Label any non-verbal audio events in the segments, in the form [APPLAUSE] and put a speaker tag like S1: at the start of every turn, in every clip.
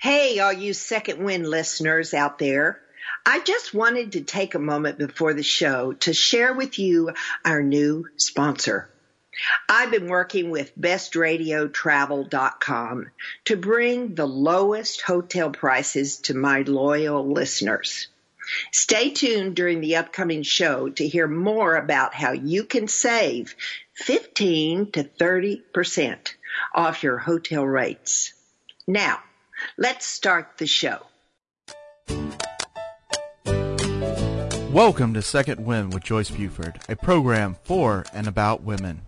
S1: Hey, all you second wind listeners out there. I just wanted to take a moment before the show to share with you our new sponsor. I've been working with bestradiotravel.com to bring the lowest hotel prices to my loyal listeners. Stay tuned during the upcoming show to hear more about how you can save 15 to 30% off your hotel rates. Now, let's start the show.
S2: Welcome to Second Wind with Joyce Buford, a program for and about women.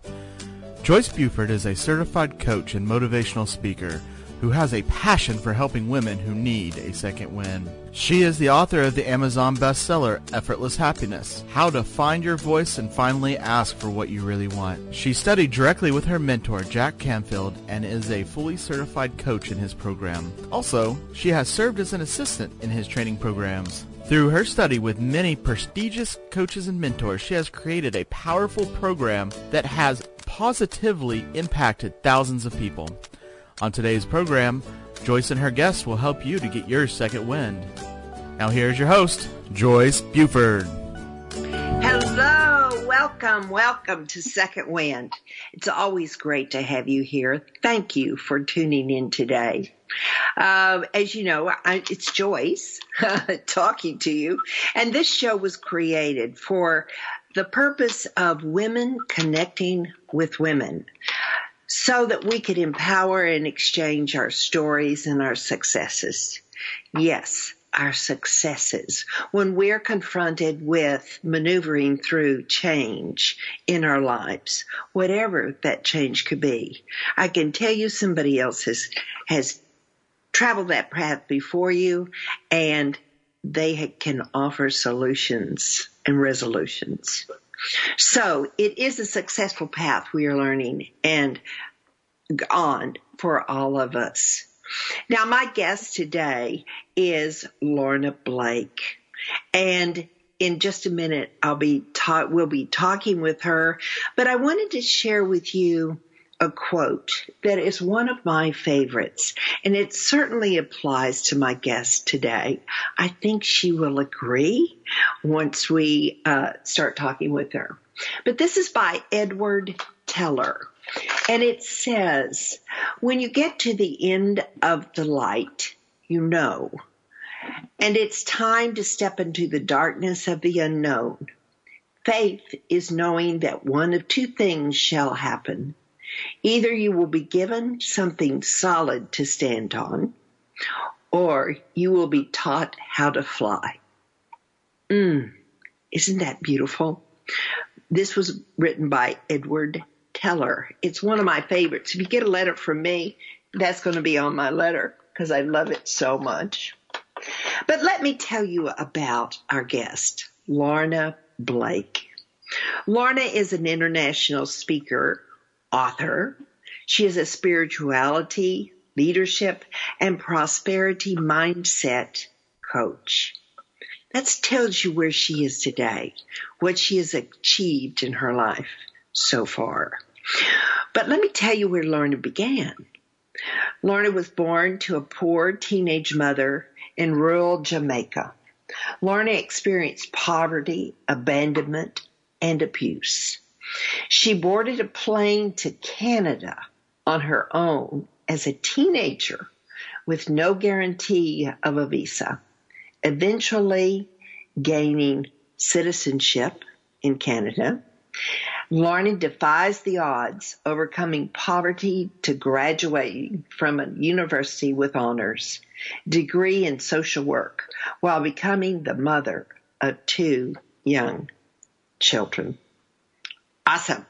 S2: Joyce Buford is a certified coach and motivational speaker who has a passion for helping women who need a second wind. She is the author of the Amazon bestseller Effortless Happiness How to Find Your Voice and Finally Ask for What You Really Want. She studied directly with her mentor, Jack Canfield, and is a fully certified coach in his program. Also, she has served as an assistant in his training programs. Through her study with many prestigious coaches and mentors, she has created a powerful program that has positively impacted thousands of people. On today's program, Joyce and her guests will help you to get your second wind. Now here's your host, Joyce Buford.
S1: Hello, welcome, welcome to Second Wind. It's always great to have you here. Thank you for tuning in today. Uh, as you know, I, it's Joyce [LAUGHS] talking to you, and this show was created for the purpose of women connecting with women so that we could empower and exchange our stories and our successes. Yes, our successes when we're confronted with maneuvering through change in our lives, whatever that change could be. I can tell you somebody else has, has traveled that path before you and they can offer solutions and resolutions. So it is a successful path we are learning and on for all of us. Now, my guest today is Lorna Blake. And in just a minute, I'll be ta- we'll be talking with her, but I wanted to share with you a quote that is one of my favorites, and it certainly applies to my guest today. I think she will agree once we uh, start talking with her. But this is by Edward Teller. And it says, when you get to the end of the light, you know. And it's time to step into the darkness of the unknown. Faith is knowing that one of two things shall happen. Either you will be given something solid to stand on, or you will be taught how to fly. Mm, isn't that beautiful? This was written by Edward Teller. It's one of my favorites. If you get a letter from me, that's going to be on my letter because I love it so much. But let me tell you about our guest, Lorna Blake. Lorna is an international speaker author. She is a spirituality, leadership, and prosperity mindset coach. That tells you where she is today, what she has achieved in her life so far. But let me tell you where Lorna began. Lorna was born to a poor teenage mother in rural Jamaica. Lorna experienced poverty, abandonment, and abuse. She boarded a plane to Canada on her own as a teenager with no guarantee of a visa, eventually gaining citizenship in Canada. Lorna defies the odds, overcoming poverty to graduating from a university with honors, degree in social work, while becoming the mother of two young children. Awesome.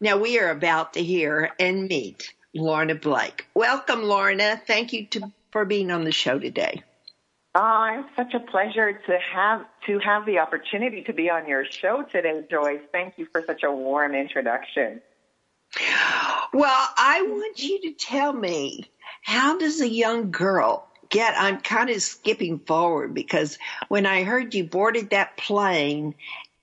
S1: Now we are about to hear and meet Lorna Blake. Welcome, Lorna. Thank you to, for being on the show today.
S3: Oh, it's such a pleasure to have to have the opportunity to be on your show today, Joyce. Thank you for such a warm introduction.
S1: Well, I want you to tell me how does a young girl get I'm kind of skipping forward because when I heard you boarded that plane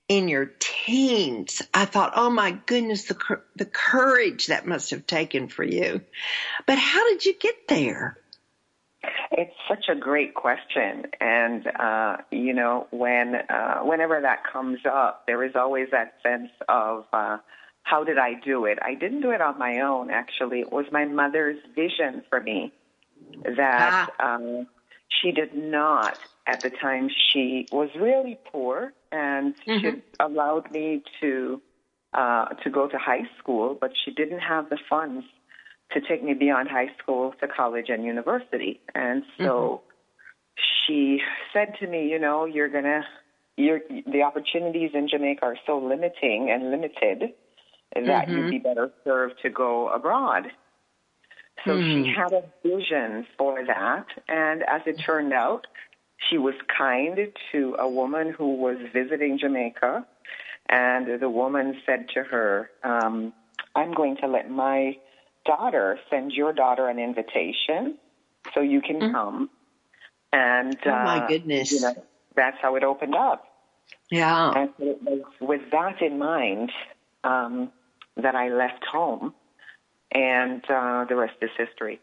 S1: in your teens, I thought, oh my goodness, the, the courage that must have taken for you. But how did you get there?
S3: It's such a great question, and uh, you know, when uh, whenever that comes up, there is always that sense of uh, how did I do it? I didn't do it on my own. Actually, it was my mother's vision for me that ah. um, she did not at the time. She was really poor, and mm-hmm. she allowed me to uh, to go to high school, but she didn't have the funds to take me beyond high school to college and university. And so mm-hmm. she said to me, you know, you're gonna, you're, the opportunities in Jamaica are so limiting and limited that mm-hmm. you'd be better served to go abroad. So mm. she had a vision for that. And as it turned out, she was kind to a woman who was visiting Jamaica. And the woman said to her, um, I'm going to let my daughter send your daughter an invitation so you can mm-hmm. come. And
S1: oh my uh, goodness, you know,
S3: that's how it opened up.
S1: Yeah.
S3: And it was with that in mind um, that I left home, and uh, the rest is history.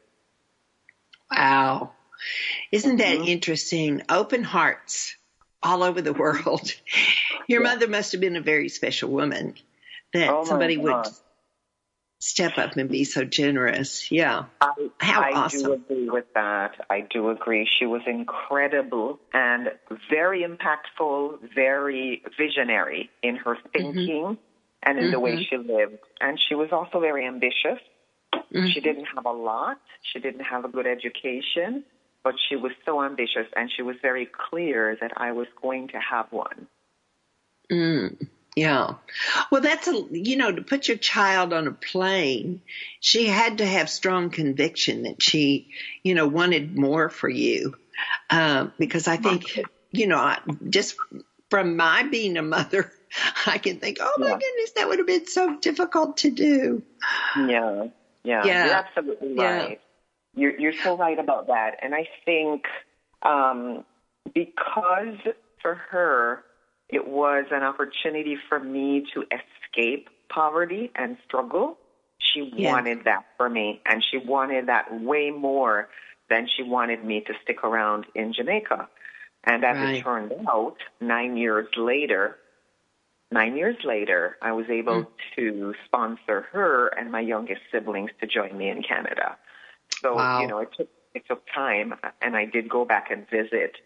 S1: Wow. Isn't that mm-hmm. interesting? Open hearts all over the [LAUGHS] world. Your yeah. mother must have been a very special woman that oh somebody would step up and be so generous. Yeah.
S3: I,
S1: How
S3: I
S1: awesome.
S3: do agree with that. I do agree. She was incredible and very impactful, very visionary in her mm-hmm. thinking mm-hmm. and in mm-hmm. the way mm-hmm. she lived. And she was also very ambitious. Mm-hmm. She didn't have a lot. She didn't have a good education, but she was so ambitious and she was very clear that I was going to have one.
S1: Mm. Yeah. Well, that's a, you know, to put your child on a plane, she had to have strong conviction that she, you know, wanted more for you. Um, because I think, you know, I, just from my being a mother, [LAUGHS] I can think, oh my yeah. goodness, that would have been so difficult to do.
S3: Yeah. Yeah. yeah. You're absolutely right. Yeah. You're, you're so right about that. And I think, um, because for her, it was an opportunity for me to escape poverty and struggle. She yeah. wanted that for me, and she wanted that way more than she wanted me to stick around in Jamaica. And as right. it turned out, nine years later, nine years later, I was able mm. to sponsor her and my youngest siblings to join me in Canada. So, wow. you know, it took, it took time, and I did go back and visit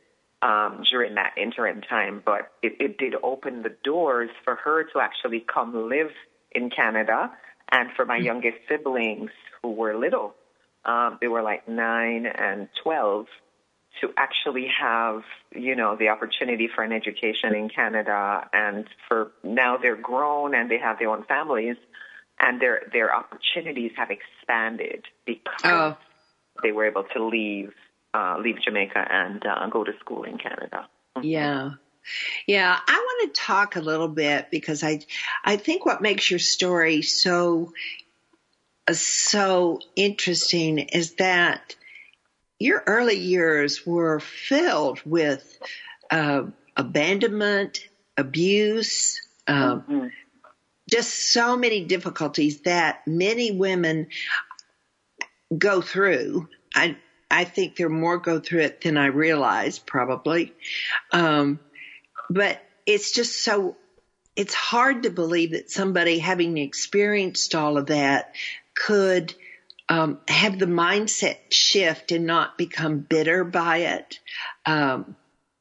S3: um, during that interim time, but it, it did open the doors for her to actually come live in Canada and for my mm-hmm. youngest siblings who were little, um, they were like nine and 12, to actually have, you know, the opportunity for an education in Canada and for now they're grown and they have their own families and their, their opportunities have expanded because oh. They were able to leave uh, leave Jamaica and uh, go to school in Canada.
S1: Mm-hmm. Yeah. Yeah, I want to talk a little bit because I, I think what makes your story so, so interesting is that your early years were filled with uh, abandonment, abuse, uh, mm-hmm. just so many difficulties that many women go through. I I think there are more go through it than I realize, probably. Um, but it's just so, it's hard to believe that somebody having experienced all of that could um, have the mindset shift and not become bitter by it, um,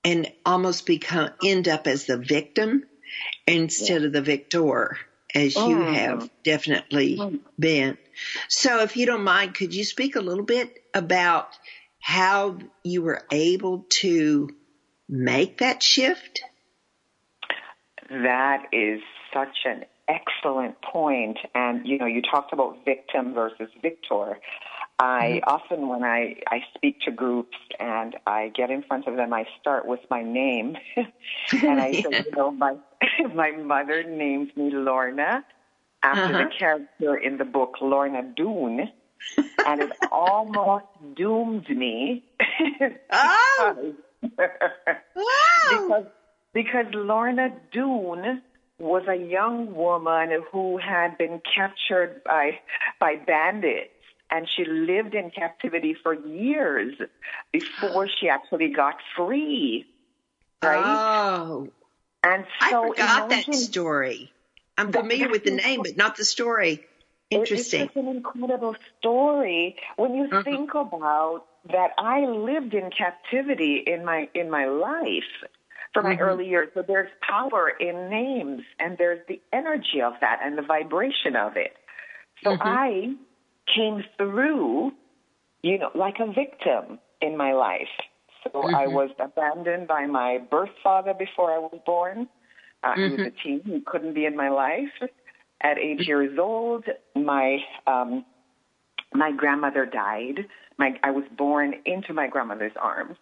S1: and almost become end up as the victim instead of the victor, as you oh. have definitely been. So, if you don't mind, could you speak a little bit about how you were able to make that shift?
S3: That is such an excellent point. And, you know, you talked about victim versus victor. I mm-hmm. often, when I, I speak to groups and I get in front of them, I start with my name. [LAUGHS] and I [LAUGHS] yeah. say, you know, my, [LAUGHS] my mother named me Lorna after uh-huh. the character in the book Lorna Doone [LAUGHS] and it almost doomed me. [LAUGHS]
S1: oh.
S3: because because Lorna Doone was a young woman who had been captured by by bandits and she lived in captivity for years before she actually got free. Right?
S1: Oh.
S3: And
S1: so I forgot that story. I'm familiar with the name, but not the story. Interesting.
S3: It's an incredible story when you uh-huh. think about that. I lived in captivity in my in my life for my mm-hmm. early years. So there's power in names, and there's the energy of that and the vibration of it. So mm-hmm. I came through, you know, like a victim in my life. So mm-hmm. I was abandoned by my birth father before I was born. Uh, He was a mm-hmm. teen. He couldn't be in my life. At eight years old, my um, my grandmother died. My I was born into my grandmother's arms,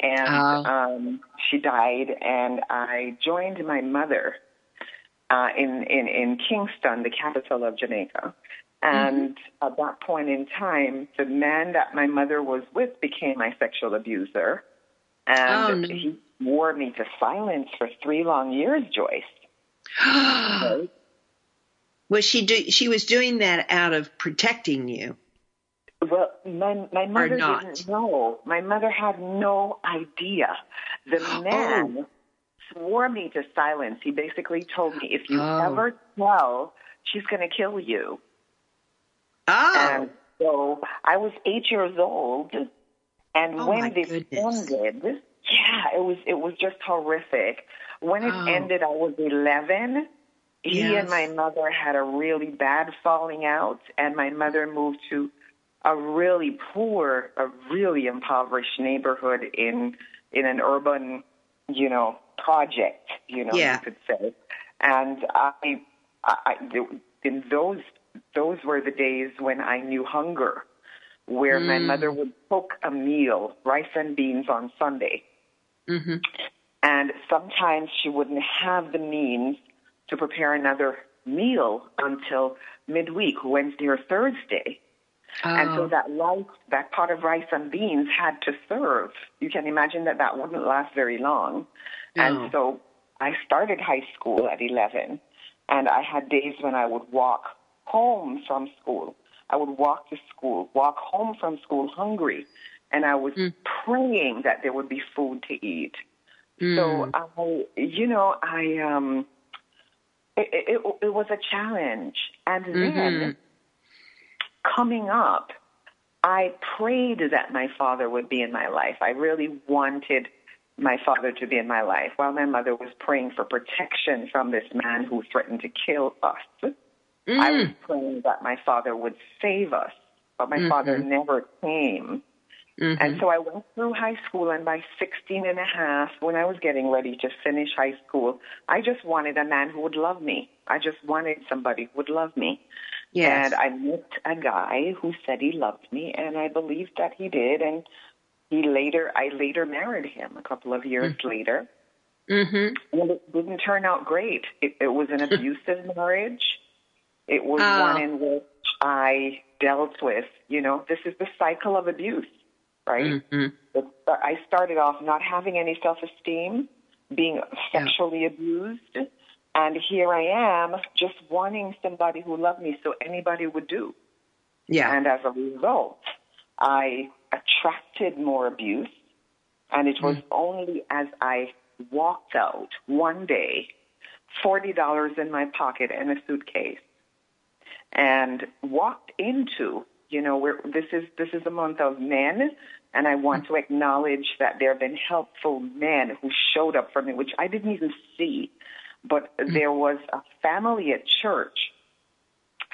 S3: and uh. um, she died. And I joined my mother uh, in in in Kingston, the capital of Jamaica. And mm-hmm. at that point in time, the man that my mother was with became my sexual abuser, and oh, no. he wore me to silence for three long years, Joyce. [GASPS]
S1: right? Was she do, she was doing that out of protecting you?
S3: Well, my my mother didn't know. My mother had no idea. The oh. man oh. swore me to silence. He basically told me, if you oh. ever tell, she's going to kill you.
S1: Oh.
S3: And so I was eight years old, and
S1: oh
S3: when this
S1: goodness.
S3: ended, yeah, it was it was just horrific. When it oh. ended, I was eleven he yes. and my mother had a really bad falling out, and my mother moved to a really poor, a really impoverished neighborhood in in an urban, you know, project, you know,
S1: yeah.
S3: you could say. And I, I, in those those were the days when I knew hunger, where mm. my mother would cook a meal, rice and beans on Sunday,
S1: mm-hmm.
S3: and sometimes she wouldn't have the means to prepare another meal until midweek, Wednesday or Thursday. Oh. And so oh. that rice, that pot of rice and beans had to serve. You can imagine that that wouldn't last very long.
S1: No.
S3: And so I started high school at 11 and I had days when I would walk home from school. I would walk to school, walk home from school hungry, and I was mm. praying that there would be food to eat. Mm. So I, you know, I um, it, it, it was a challenge. And mm-hmm. then coming up, I prayed that my father would be in my life. I really wanted my father to be in my life while my mother was praying for protection from this man who threatened to kill us. Mm. I was praying that my father would save us, but my mm-hmm. father never came. Mm-hmm. And so I went through high school, and by 16 and a half, when I was getting ready to finish high school, I just wanted a man who would love me. I just wanted somebody who would love me.
S1: Yes.
S3: And I met a guy who said he loved me, and I believed that he did. And he later, I later married him a couple of years mm-hmm. later.
S1: Mm-hmm.
S3: And it didn't turn out great. It, it was an [LAUGHS] abusive marriage. It was
S1: oh.
S3: one in which I dealt with, you know, this is the cycle of abuse right?
S1: Mm-hmm.
S3: I started off not having any self-esteem, being sexually yeah. abused, and here I am just wanting somebody who loved me so anybody would do.
S1: Yeah.
S3: And as a result, I attracted more abuse, and it was mm. only as I walked out one day, $40 in my pocket and a suitcase, and walked into you know, we're, this is this is a month of men, and I want to acknowledge that there have been helpful men who showed up for me, which I didn't even see. But mm-hmm. there was a family at church,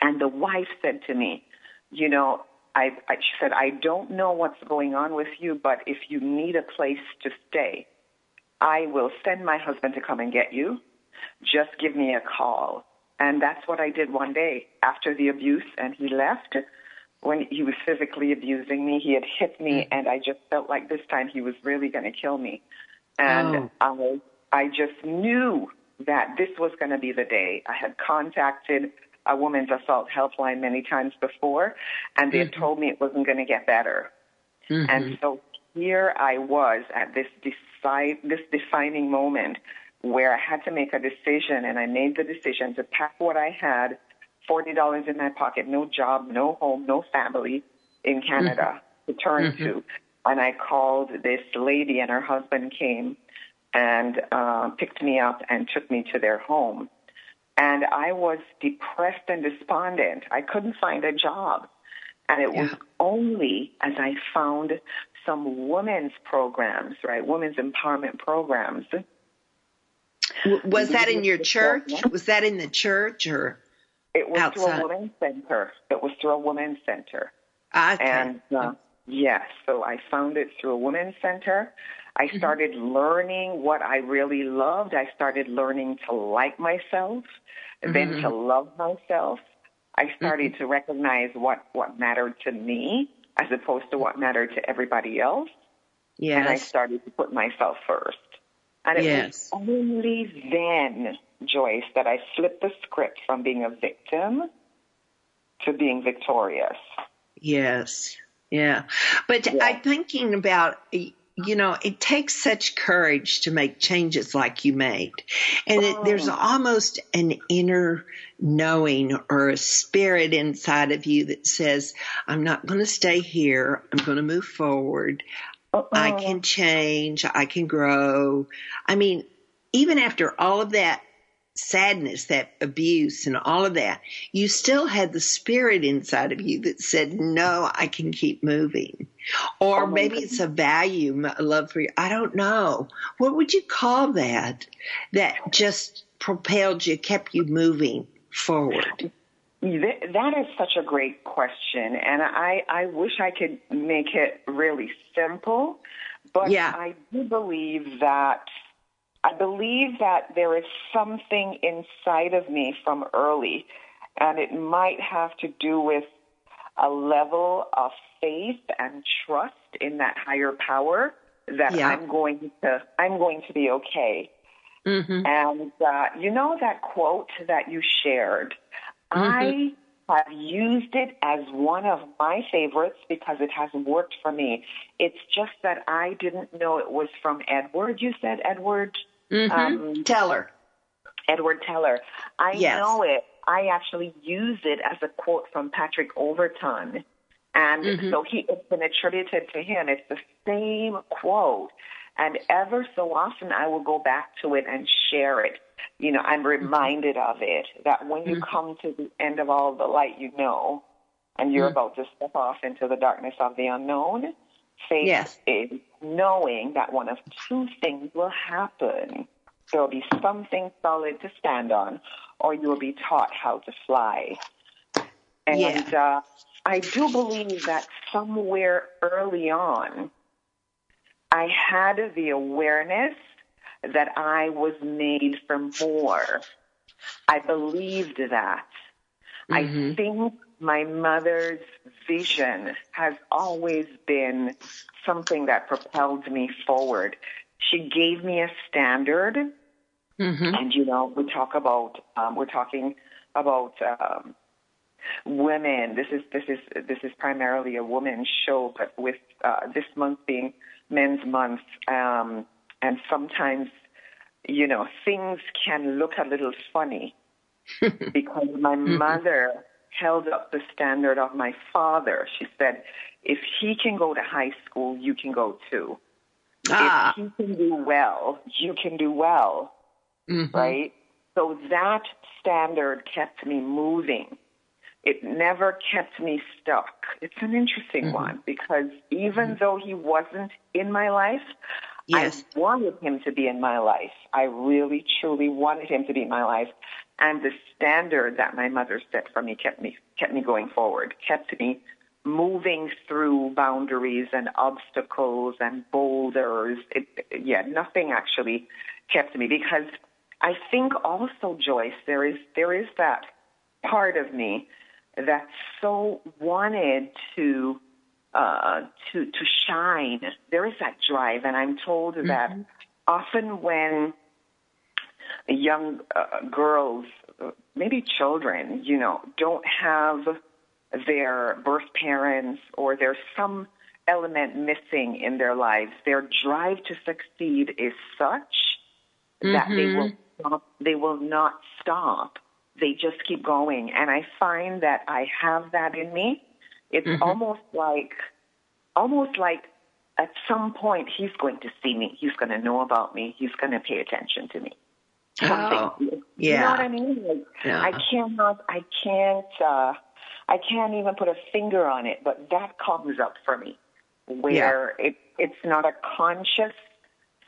S3: and the wife said to me, "You know, I, I she said I don't know what's going on with you, but if you need a place to stay, I will send my husband to come and get you. Just give me a call." And that's what I did one day after the abuse, and he left when he was physically abusing me. He had hit me, mm. and I just felt like this time he was really going to kill me. And
S1: oh.
S3: I, I just knew that this was going to be the day. I had contacted a woman's assault helpline many times before, and they had mm-hmm. told me it wasn't going to get better.
S1: Mm-hmm.
S3: And so here I was at this decide, this defining moment where I had to make a decision, and I made the decision to pack what I had $40 in my pocket, no job, no home, no family in Canada mm-hmm. to turn mm-hmm. to. And I called this lady, and her husband came and uh, picked me up and took me to their home. And I was depressed and despondent. I couldn't find a job. And it yeah. was only as I found some women's programs, right? Women's empowerment programs.
S1: Was that in your church? Was that in the church or
S3: it was
S1: outside?
S3: through a women's center. It was through a women's center.
S1: Okay.
S3: And uh, yes, so I found it through a women's center. I mm-hmm. started mm-hmm. learning what I really loved. I started learning to like myself, mm-hmm. then to love myself. I started mm-hmm. to recognize what, what mattered to me as opposed to what mattered to everybody else.
S1: Yes.
S3: And I started to put myself first. And it yes. was only then, Joyce, that I flipped the script from being a victim to being victorious.
S1: Yes. Yeah. But yeah. I'm thinking about you know, it takes such courage to make changes like you made. And it, there's oh. almost an inner knowing or a spirit inside of you that says, I'm not going to stay here. I'm going to move forward. Uh-oh. I can change. I can grow. I mean, even after all of that sadness, that abuse and all of that, you still had the spirit inside of you that said, no, I can keep moving. Or oh maybe goodness. it's a value, a love for you. I don't know. What would you call that? That just propelled you, kept you moving forward.
S3: That is such a great question, and I, I wish I could make it really simple, but yeah. I do believe that I believe that there is something inside of me from early, and it might have to do with a level of faith and trust in that higher power that yeah. I'm going to I'm going to be okay. Mm-hmm. And uh, you know that quote that you shared. Mm-hmm. I have used it as one of my favorites because it has worked for me. It's just that I didn't know it was from Edward. You said Edward
S1: mm-hmm. um, Teller.
S3: Edward Teller. I yes. know it. I actually use it as a quote from Patrick Overton. And mm-hmm. so he, it's been attributed to him. It's the same quote. And ever so often I will go back to it and share it. You know, I'm mm-hmm. reminded of it that when you mm-hmm. come to the end of all the light you know, and you're mm-hmm. about to step off into the darkness of the unknown, faith yes. is knowing that one of two things will happen. There will be something solid to stand on, or you will be taught how to fly. And yeah. uh, I do believe that somewhere early on, I had the awareness that I was made for more. I believed that. Mm-hmm. I think my mother's vision has always been something that propelled me forward. She gave me a standard, mm-hmm. and you know, we talk about um, we're talking about um, women. This is this is this is primarily a woman's show, but with uh, this month being Men's Month, um, and sometimes you know things can look a little funny [LAUGHS] because my mm-hmm. mother held up the standard of my father. She said, if he can go to high school, you can go too. Ah. If he can do well, you can do well. Mm-hmm. Right? So that standard kept me moving. It never kept me stuck. It's an interesting mm-hmm. one because even mm-hmm. though he wasn't in my life, yes. I wanted him to be in my life. I really, truly wanted him to be in my life and the standard that my mother set for me kept me kept me going forward, kept me moving through boundaries and obstacles and boulders. It, yeah, nothing actually kept me because I think also, Joyce, there is there is that part of me that so wanted to uh, to to shine. There is that drive, and I'm told mm-hmm. that often when young uh, girls, maybe children, you know, don't have their birth parents or there's some element missing in their lives, their drive to succeed is such mm-hmm. that they will mm-hmm. stop, they will not stop. they just keep going. And I find that I have that in me. It's mm-hmm. almost like, almost like at some point he's going to see me. He's going to know about me. He's going to pay attention to me.
S1: Something. Oh, yeah.
S3: You know what I mean? Like, yeah. I cannot, I can't, uh, I can't even put a finger on it, but that comes up for me where yeah. it, it's not a conscious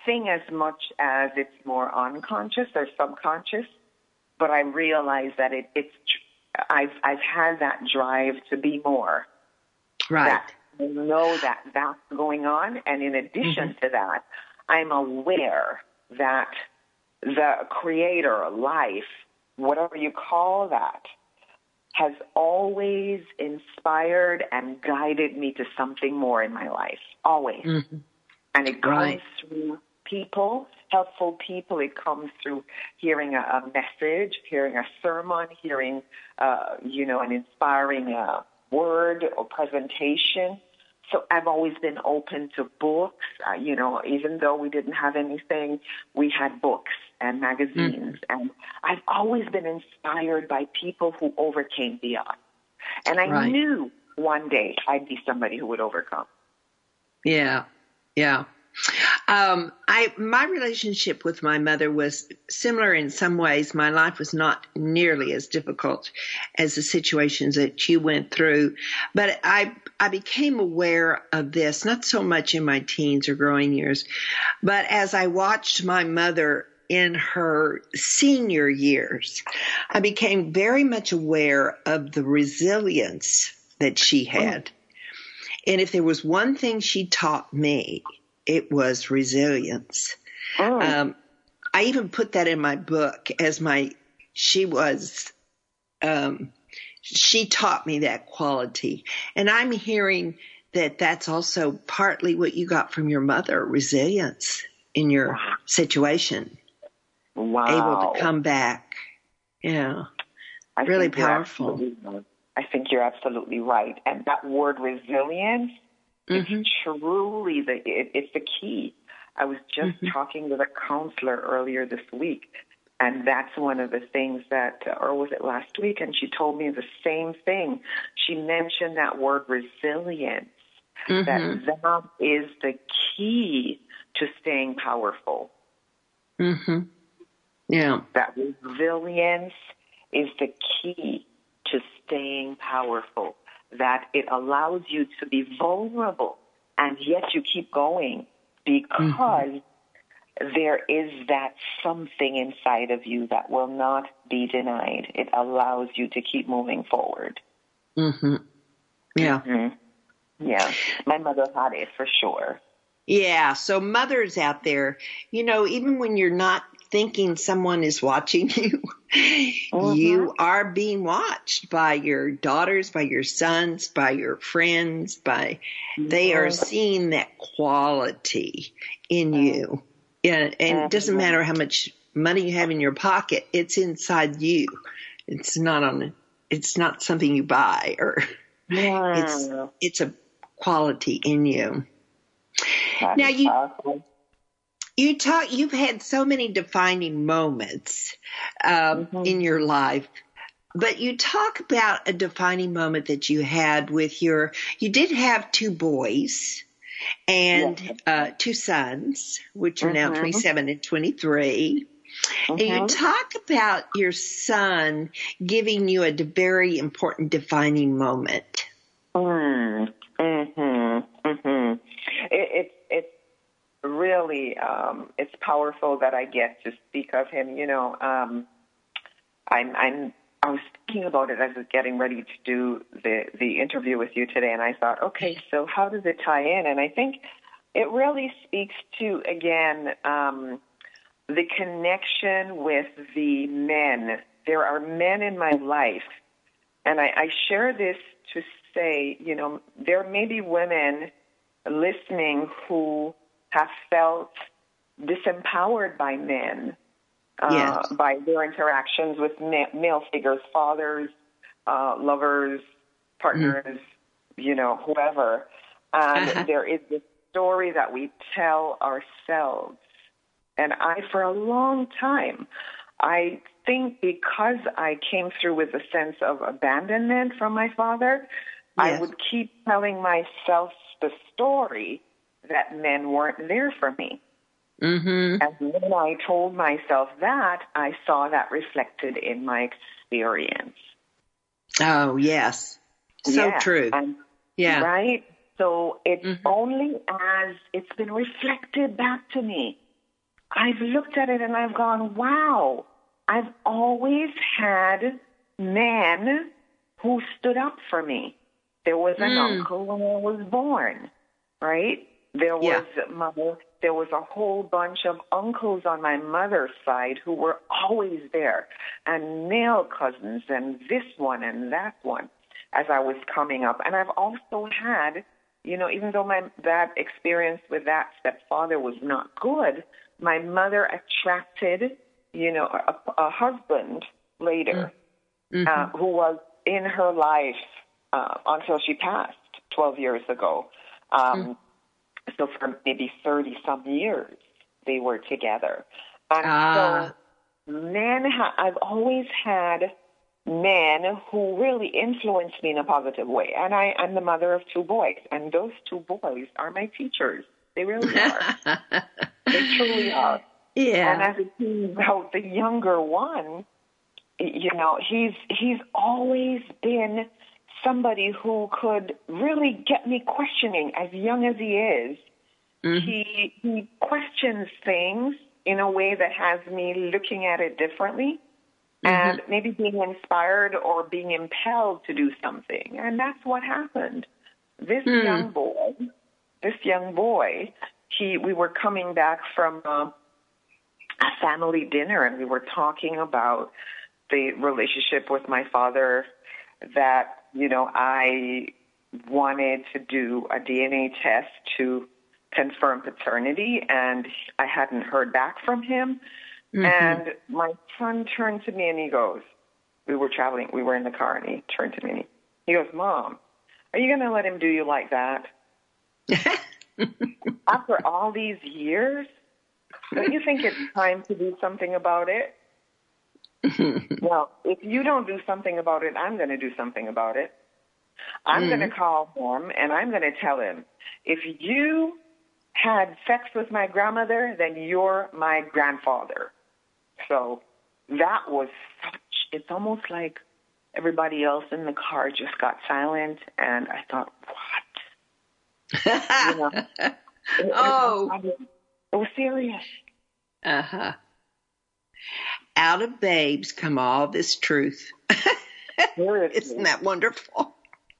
S3: thing as much as it's more unconscious or subconscious. But I realize that it, it's, I've, I've had that drive to be more.
S1: Right.
S3: That know that that's going on. And in addition mm-hmm. to that, I'm aware that the creator, life, whatever you call that, has always inspired and guided me to something more in my life. Always. Mm-hmm. And it comes right. through people, helpful people. It comes through hearing a, a message, hearing a sermon, hearing, uh, you know, an inspiring uh, word or presentation. So I've always been open to books. Uh, you know, even though we didn't have anything, we had books and magazines. Mm. And I've always been inspired by people who overcame the odds. And I right. knew one day I'd be somebody who would overcome.
S1: Yeah. Yeah. Um, I my relationship with my mother was similar in some ways. My life was not nearly as difficult as the situations that you went through, but I I became aware of this not so much in my teens or growing years, but as I watched my mother in her senior years, I became very much aware of the resilience that she had. And if there was one thing she taught me, it was resilience. Oh. Um, I even put that in my book as my, she was, um, she taught me that quality. And I'm hearing that that's also partly what you got from your mother, resilience in your wow. situation.
S3: Wow.
S1: Able to come back. Yeah. I really powerful.
S3: I think you're absolutely right. And that word resilience Mm-hmm. It's truly the it, it's the key. I was just mm-hmm. talking with a counselor earlier this week, and that's one of the things that, or was it last week? And she told me the same thing. She mentioned that word resilience. Mm-hmm. That that is the key to staying powerful.
S1: Mhm. Yeah.
S3: That resilience is the key to staying powerful that it allows you to be vulnerable and yet you keep going because mm-hmm. there is that something inside of you that will not be denied. It allows you to keep moving forward.
S1: Mm-hmm. Yeah.
S3: Mm-hmm. Yeah. My mother had it for sure.
S1: Yeah. So mothers out there, you know, even when you're not thinking someone is watching [LAUGHS] you. Mm-hmm. You are being watched by your daughters, by your sons, by your friends, by, they are seeing that quality in mm-hmm. you. Yeah, and it doesn't matter how much money you have in your pocket, it's inside you. It's not on, it's not something you buy or [LAUGHS] it's, it's a quality in you. now you, powerful you talk you've had so many defining moments um, mm-hmm. in your life but you talk about a defining moment that you had with your you did have two boys and uh, two sons which are mm-hmm. now 27 and 23 mm-hmm. and you mm-hmm. talk about your son giving you a very important defining moment
S3: mm. Mm-hmm. Mm-hmm. It, it's really um, it's powerful that I get to speak of him. You know, um, I'm, I'm I was thinking about it as I was getting ready to do the the interview with you today, and I thought, okay, so how does it tie in? And I think it really speaks to again um, the connection with the men. There are men in my life, and I, I share this to say, you know, there may be women listening who have felt disempowered by men, uh, yes. by their interactions with male figures, fathers, uh, lovers, partners, mm you know, whoever. And uh-huh. there is this story that we tell ourselves. And I, for a long time, I think because I came through with a sense of abandonment from my father, yes. I would keep telling myself the story that men weren't there for me.
S1: Mm-hmm.
S3: And when I told myself that, I saw that reflected in my experience.
S1: Oh, yes. So yeah. true. And, yeah.
S3: Right? So it's mm-hmm. only as it's been reflected back to me. I've looked at it and I've gone, wow, I've always had men who stood up for me. There was an mm. uncle when I was born, right? There was yeah. my there was a whole bunch of uncles on my mother's side who were always there, and male cousins, and this one and that one as I was coming up. And I've also had, you know, even though my that experience with that stepfather was not good, my mother attracted, you know, a, a husband later mm-hmm. uh, who was in her life uh, until she passed 12 years ago. Um, mm so for maybe 30 some years, they were together. And uh. so men, ha- I've always had men who really influenced me in a positive way. And I, I'm the mother of two boys, and those two boys are my teachers. They really [LAUGHS] are. they truly are.
S1: Yeah.
S3: And as it turns out, the younger one, you know, he's he's always been somebody who could really get me questioning as young as he is. Mm-hmm. He he questions things in a way that has me looking at it differently mm-hmm. and maybe being inspired or being impelled to do something. And that's what happened. This mm. young boy, this young boy, he we were coming back from uh, a family dinner and we were talking about the relationship with my father that you know, I wanted to do a DNA test to confirm paternity, and I hadn't heard back from him. Mm-hmm. And my son turned to me and he goes, we were traveling, we were in the car, and he turned to me and he, he goes, Mom, are you going to let him do you like that? [LAUGHS] After all these years, don't you think it's time to do something about it? [LAUGHS] well, if you don't do something about it, I'm going to do something about it. I'm mm. going to call him and I'm going to tell him, if you had sex with my grandmother, then you're my grandfather. So that was such, it's almost like everybody else in the car just got silent and I thought, what? you know,
S1: it, [LAUGHS] oh.
S3: It was, it was serious.
S1: Uh huh out of babes come all this truth. [LAUGHS] Isn't that wonderful?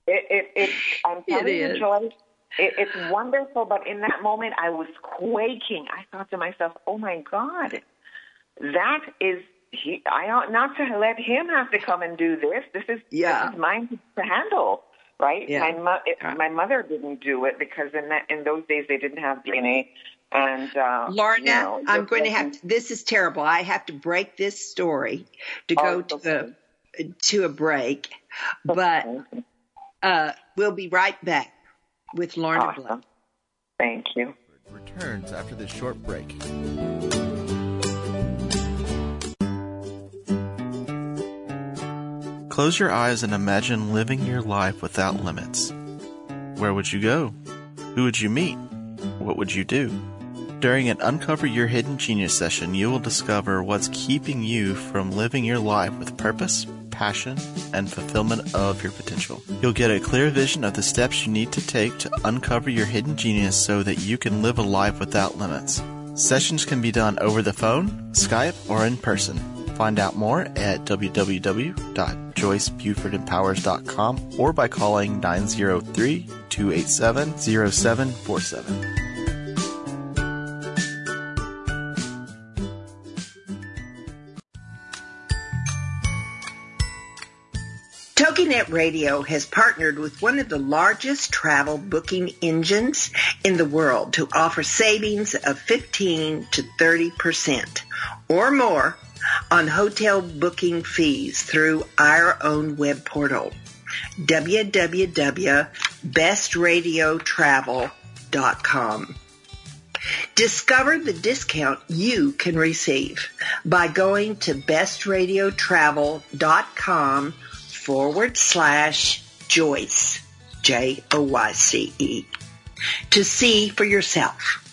S3: It, it, it, I'm telling it you, Joyce, it, it's wonderful, but in that moment I was quaking. I thought to myself, oh my God, that is, he, I ought not to let him have to come and do this. This is, yeah. this is mine to handle. Right, yeah. my mo- it, my mother didn't do it because in that in those days they didn't have DNA and uh,
S1: Lorna, you know, I'm going to have to, this is terrible. I have to break this story to go oh, to a, to a break, but uh, we'll be right back with Lorna awesome. Blow.
S3: Thank you.
S2: Returns after this short break. Close your eyes and imagine living your life without limits. Where would you go? Who would you meet? What would you do? During an Uncover Your Hidden Genius session, you will discover what's keeping you from living your life with purpose, passion, and fulfillment of your potential. You'll get a clear vision of the steps you need to take to uncover your hidden genius so that you can live a life without limits. Sessions can be done over the phone, Skype, or in person. Find out more at www.joycebufordempowers.com or by calling 903 287 0747.
S1: TogiNet Radio has partnered with one of the largest travel booking engines in the world to offer savings of 15 to 30% or more on hotel booking fees through our own web portal, www.bestradiotravel.com. Discover the discount you can receive by going to bestradiotravel.com forward slash Joyce, J-O-Y-C-E, to see for yourself.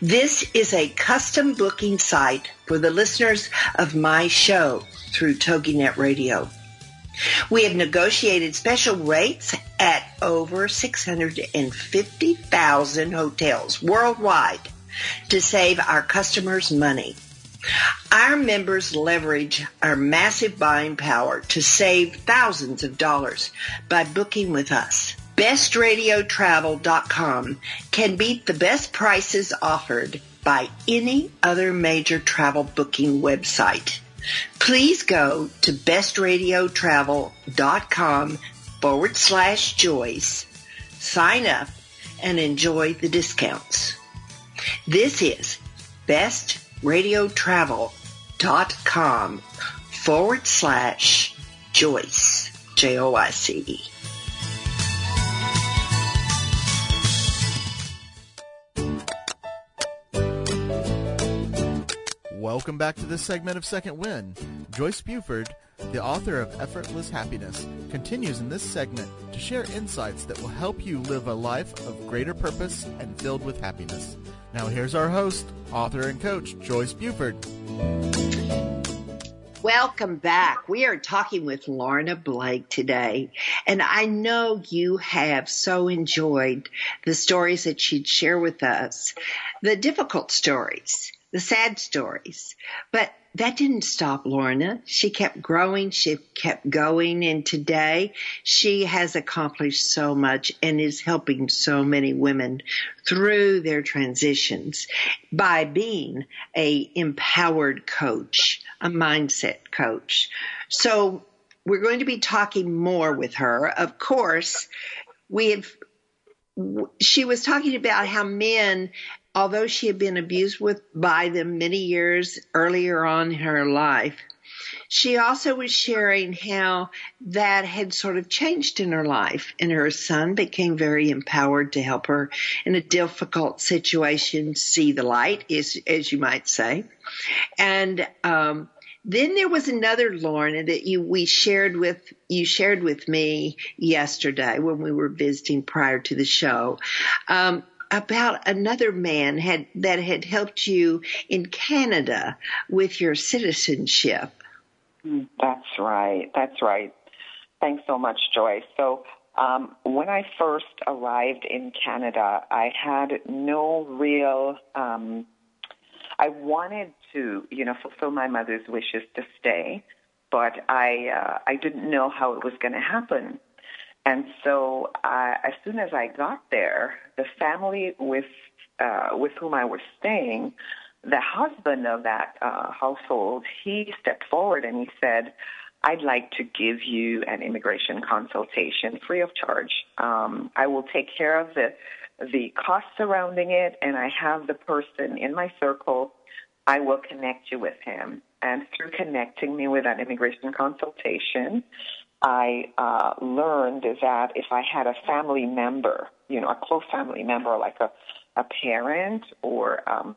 S1: This is a custom booking site for the listeners of my show through TogiNet Radio. We have negotiated special rates at over 650,000 hotels worldwide to save our customers money. Our members leverage our massive buying power to save thousands of dollars by booking with us. BestRadioTravel.com can beat the best prices offered by any other major travel booking website please go to bestradiotravel.com forward slash Joyce, sign up, and enjoy the discounts. This is bestradiotravel.com forward slash Joyce, J-O-I-C-E.
S2: Welcome back to this segment of Second Wind. Joyce Buford, the author of Effortless Happiness, continues in this segment to share insights that will help you live a life of greater purpose and filled with happiness. Now here's our host, author and coach, Joyce Buford.
S1: Welcome back. We are talking with Lorna Blake today, and I know you have so enjoyed the stories that she'd share with us, the difficult stories the sad stories. But that didn't stop Lorna. She kept growing. She kept going. And today she has accomplished so much and is helping so many women through their transitions by being a empowered coach, a mindset coach. So we're going to be talking more with her. Of course, we have she was talking about how men although she had been abused with by them many years earlier on in her life, she also was sharing how that had sort of changed in her life and her son became very empowered to help her in a difficult situation see the light as, as you might say. And, um, then there was another Lorna that you we shared with you shared with me yesterday when we were visiting prior to the show. Um, about another man had that had helped you in Canada with your citizenship.
S3: Mm, that's right. That's right. Thanks so much, Joyce. So um, when I first arrived in Canada, I had no real. Um, I wanted to, you know, fulfill my mother's wishes to stay, but I uh, I didn't know how it was going to happen. And so, uh, as soon as I got there, the family with uh, with whom I was staying, the husband of that uh, household, he stepped forward and he said, "I'd like to give you an immigration consultation free of charge. Um, I will take care of the the costs surrounding it, and I have the person in my circle. I will connect you with him." And through connecting me with an immigration consultation, I uh, learned that if I had a family member, you know, a close family member, like a, a parent or um,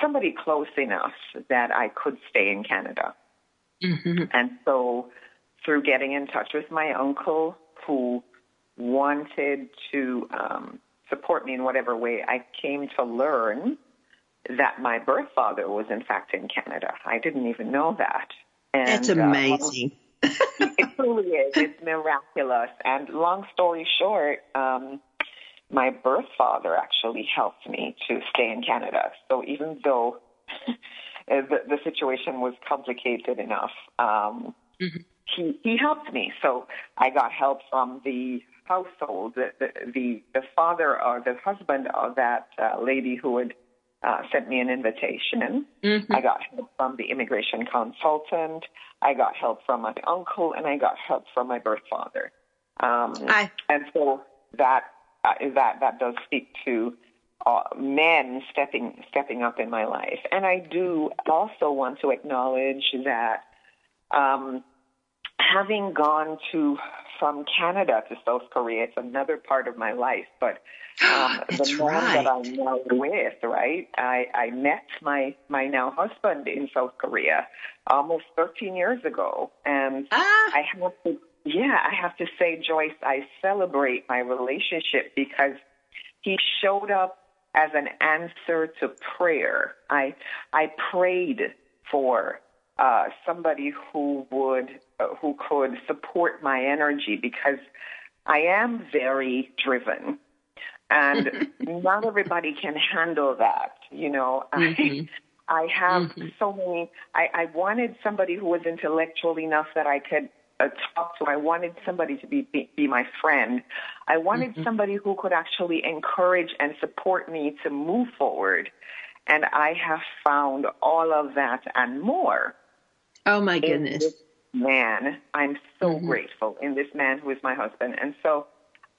S3: somebody close enough that I could stay in Canada. Mm-hmm. And so, through getting in touch with my uncle, who wanted to um, support me in whatever way, I came to learn that my birth father was in fact in Canada. I didn't even know that.
S1: And, That's amazing. Uh, [LAUGHS]
S3: truly is. It's miraculous. And long story short, um, my birth father actually helped me to stay in Canada. So even though [LAUGHS] the, the situation was complicated enough, um, mm-hmm. he he helped me. So I got help from the household, the the the, the father or the husband of that uh, lady who had uh, sent me an invitation. Mm-hmm. I got help from the immigration consultant. I got help from my uncle, and I got help from my birth father. Um, I... And so that uh, that that does speak to uh, men stepping stepping up in my life. And I do also want to acknowledge that um, having gone to from Canada to South Korea. It's another part of my life, but [GASPS] um, the man
S1: right.
S3: that I'm now with, right? I, I met my my now husband in South Korea almost 13 years ago, and
S1: ah.
S3: I have to, yeah, I have to say, Joyce, I celebrate my relationship because he showed up as an answer to prayer. I I prayed for uh, somebody who would who could support my energy because I am very driven, and [LAUGHS] not everybody can handle that. You know, [LAUGHS] mm-hmm. I I have mm-hmm. so many. I, I wanted somebody who was intellectual enough that I could uh, talk to. I wanted somebody to be, be, be my friend. I wanted mm-hmm. somebody who could actually encourage and support me to move forward. And I have found all of that and more.
S1: Oh my goodness.
S3: Man, I'm so mm-hmm. grateful in this man who is my husband. And so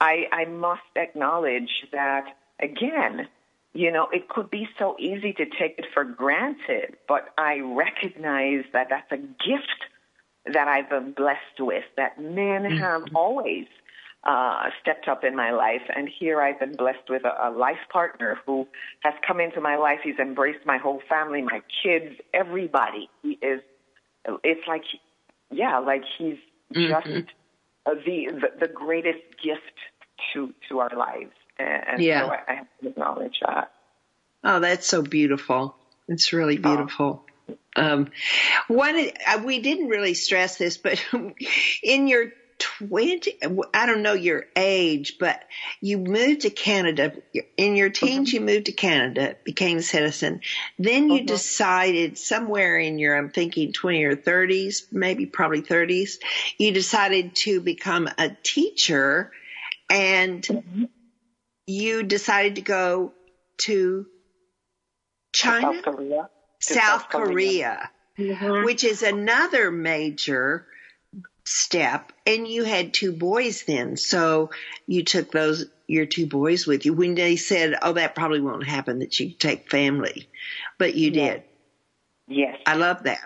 S3: I, I must acknowledge that again, you know, it could be so easy to take it for granted, but I recognize that that's a gift that I've been blessed with, that men mm-hmm. have always uh, stepped up in my life. And here I've been blessed with a, a life partner who has come into my life. He's embraced my whole family, my kids, everybody. He is, it's like, yeah, like he's mm-hmm. just uh, the, the, the greatest gift to, to our lives. And, and yeah. so I, I have to acknowledge that.
S1: Oh, that's so beautiful. It's really oh. beautiful. Oh. Um, one, we didn't really stress this, but [LAUGHS] in your 20, I don't know your age, but you moved to Canada. In your teens, mm-hmm. you moved to Canada, became a citizen. Then you mm-hmm. decided somewhere in your, I'm thinking 20 or 30s, maybe probably 30s, you decided to become a teacher and mm-hmm. you decided to go to China.
S3: South Korea.
S1: South Korea, mm-hmm. which is another major step. And you had two boys then. So you took those, your two boys with you when they said, oh, that probably won't happen that you take family, but you yes. did.
S3: Yes.
S1: I love that.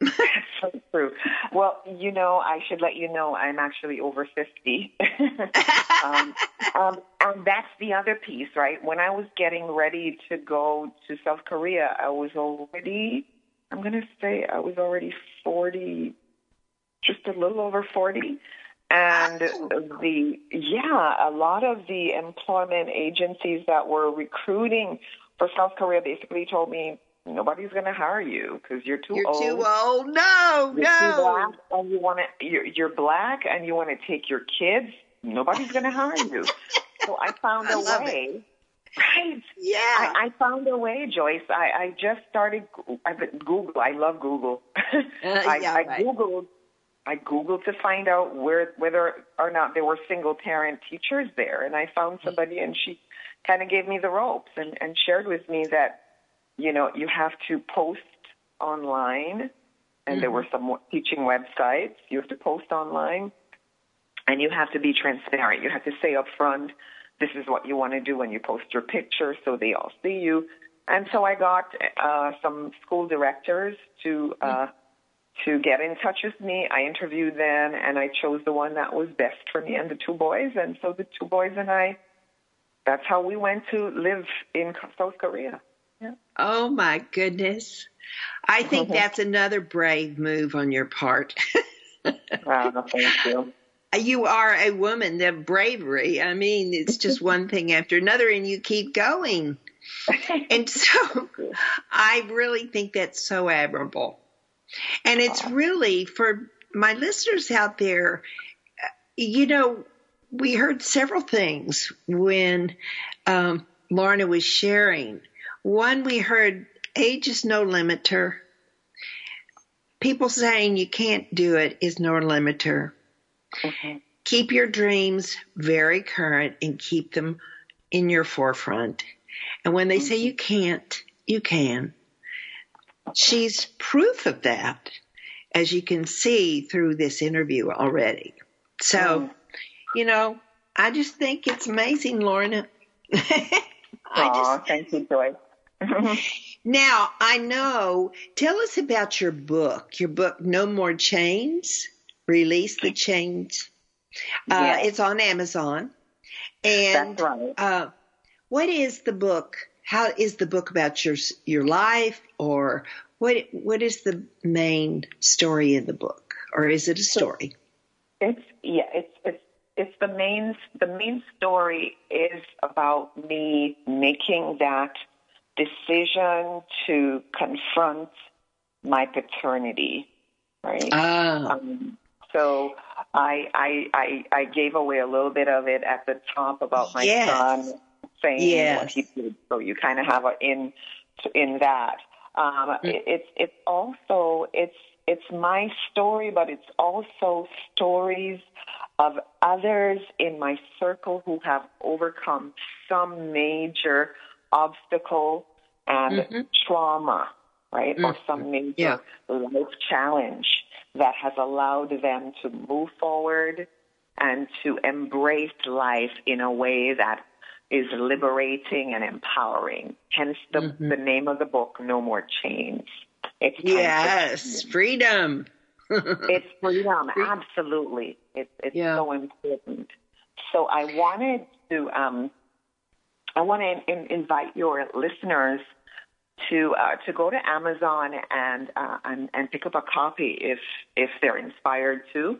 S3: That's so true. Well, you know, I should let you know I'm actually over 50. [LAUGHS] um, um, and that's the other piece, right? When I was getting ready to go to South Korea, I was already, I'm going to say I was already 40, just a little over 40. And the, yeah, a lot of the employment agencies that were recruiting for South Korea basically told me, nobody's going to hire you because you're too
S1: you're
S3: old.
S1: You're too old. No,
S3: you're
S1: no.
S3: Too black and you want to. You're, you're black and you want to take your kids. Nobody's going to hire you. so I found [LAUGHS] a way.
S1: It.
S3: Right.
S1: Yeah.
S3: I, I found a way, Joyce. I, I just started. I've been Google. I love Google. [LAUGHS] uh, I,
S1: yeah,
S3: I
S1: right.
S3: googled. I googled to find out where whether or not there were single parent teachers there, and I found somebody, and she kind of gave me the ropes and, and shared with me that you know, you have to post online, and mm-hmm. there were some teaching websites. You have to post online, and you have to be transparent. You have to say up front, this is what you want to do when you post your picture so they all see you. And so I got uh, some school directors to uh, mm-hmm. To get in touch with me. I interviewed them, and I chose the one that was best for me and the two boys. And so the two boys and I, that's how we went to live in South Korea.
S1: Yeah. Oh my goodness. I think mm-hmm. that's another brave move on your part. [LAUGHS]
S3: wow, thank you.
S1: You are a woman, the bravery. I mean, it's [LAUGHS] just one thing after another and you keep going. [LAUGHS] and so I really think that's so admirable. And it's really for my listeners out there, you know, we heard several things when um, Lorna was sharing one, we heard age is no limiter. People saying you can't do it is no limiter. Mm-hmm. Keep your dreams very current and keep them in your forefront. And when they mm-hmm. say you can't, you can. She's proof of that, as you can see through this interview already. So, mm. you know, I just think it's amazing, Lorna. [LAUGHS]
S3: I Aww, just, thank you, Joy. [LAUGHS]
S1: now, I know, tell us about your book, your book, No More Chains, Release the Chains. Uh, yes. It's on Amazon.
S3: And That's right. Uh,
S1: what is the book? How is the book about your your life, or what? What is the main story in the book, or is it a story?
S3: It's yeah, it's it's it's the main the main story is about me making that decision to confront my paternity, right?
S1: Ah. Um,
S3: so I, I I I gave away a little bit of it at the top about my
S1: yes.
S3: son saying
S1: yes.
S3: what he did. So you kind of have a in in that. Um, mm-hmm. it, it's it's also it's it's my story, but it's also stories of others in my circle who have overcome some major obstacle and mm-hmm. trauma, right? Mm-hmm. Or some major yeah. life challenge that has allowed them to move forward and to embrace life in a way that is liberating and empowering. Hence the, mm-hmm. the name of the book, No More Chains.
S1: It's yes, freedom. [LAUGHS]
S3: it's freedom, absolutely. It's it's yeah. so important. So I wanted to um, I want to in, invite your listeners to uh, to go to Amazon and, uh, and and pick up a copy if if they're inspired to.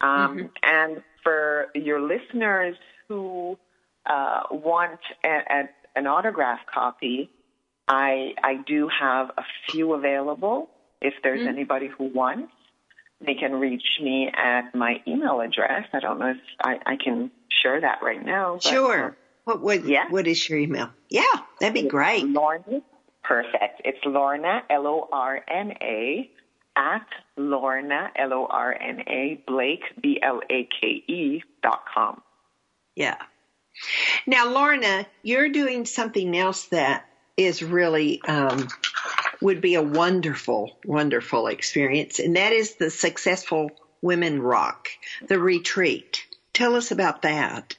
S3: Um, mm-hmm. And for your listeners who uh, want a, a, an autograph copy, I I do have a few available. If there's mm-hmm. anybody who wants, they can reach me at my email address. I don't know if I, I can share that right now.
S1: But, sure. Uh, what what yeah. what is your email? Yeah, that'd be great.
S3: Lorna, perfect. It's Lorna L O R N A at Lorna L O R N A Blake B L A K E dot com.
S1: Yeah. Now, Lorna, you're doing something else that is really um, would be a wonderful, wonderful experience, and that is the Successful Women Rock, the retreat. Tell us about that.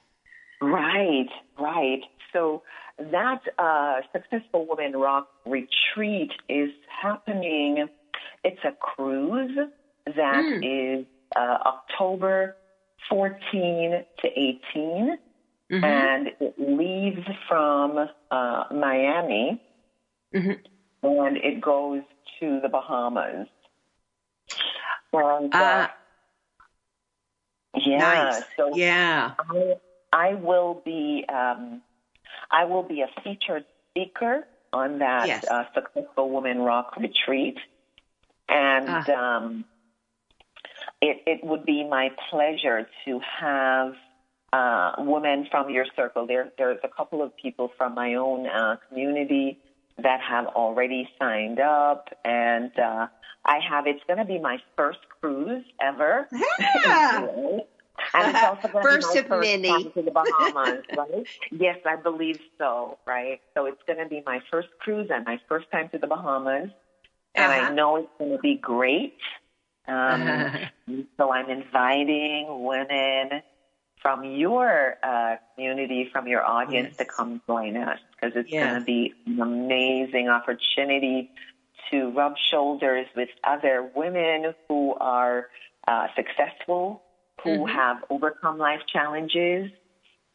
S3: Right, right. So that uh, Successful Women Rock retreat is happening. It's a cruise that mm. is uh, October 14 to 18. Mm-hmm. And it leaves from uh, Miami mm-hmm. and it goes to the Bahamas. And, uh, uh, yeah,
S1: nice. so
S3: yeah, I, I will be um, I will be a featured speaker on that
S1: yes.
S3: uh, Successful Women Rock retreat, and uh. um, it, it would be my pleasure to have uh, women from your circle. There, there's a couple of people from my own uh, community that have already signed up, and uh, I have. It's going to be my first cruise ever. [LAUGHS]
S1: Yeah.
S3: and it's also going
S1: first
S3: to be my
S1: first
S3: many. time to the Bahamas, [LAUGHS] right? yes, I believe so, right? So it's going to be my first cruise and my first time to the Bahamas, and uh-huh. I know it's going to be great. Um, uh-huh. [LAUGHS] So I'm inviting women from your uh, community, from your audience yes. to come join us because it's yes. going to be an amazing opportunity to rub shoulders with other women who are uh, successful, who mm-hmm. have overcome life challenges,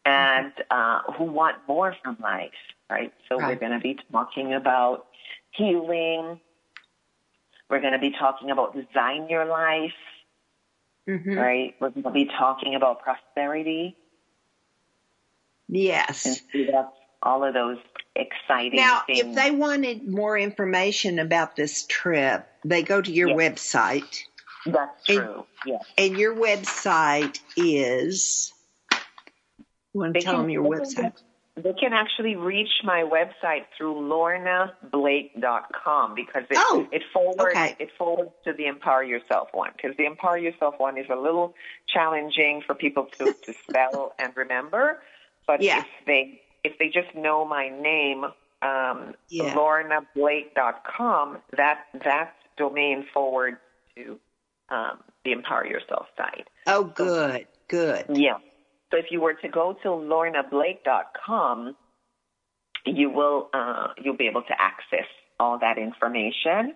S3: and uh, who want more from life, right? So right. we're going to be talking about healing. We're going to be talking about design your life mm-hmm. right? We're going to be talking about prosperity.
S1: Yes.
S3: And all of those exciting
S1: now,
S3: things.
S1: if they wanted more information about this trip, they go to your
S3: yes.
S1: website.
S3: That's true. And,
S1: yes. And your website is. You want to they tell can, them your website?
S3: They can actually reach my website through lornablake.com because it,
S1: oh,
S3: it forwards
S1: okay.
S3: it forwards to the Empower Yourself one because the Empower Yourself one is a little challenging for people to, [LAUGHS] to spell and remember. But
S1: yeah.
S3: if they if they just know my name, um,
S1: yeah.
S3: lornablake.com, that that domain forwards to um, the Empower Yourself site.
S1: Oh, good, so, good.
S3: Yeah. So if you were to go to lornablake.com, you will uh, you'll be able to access all that information,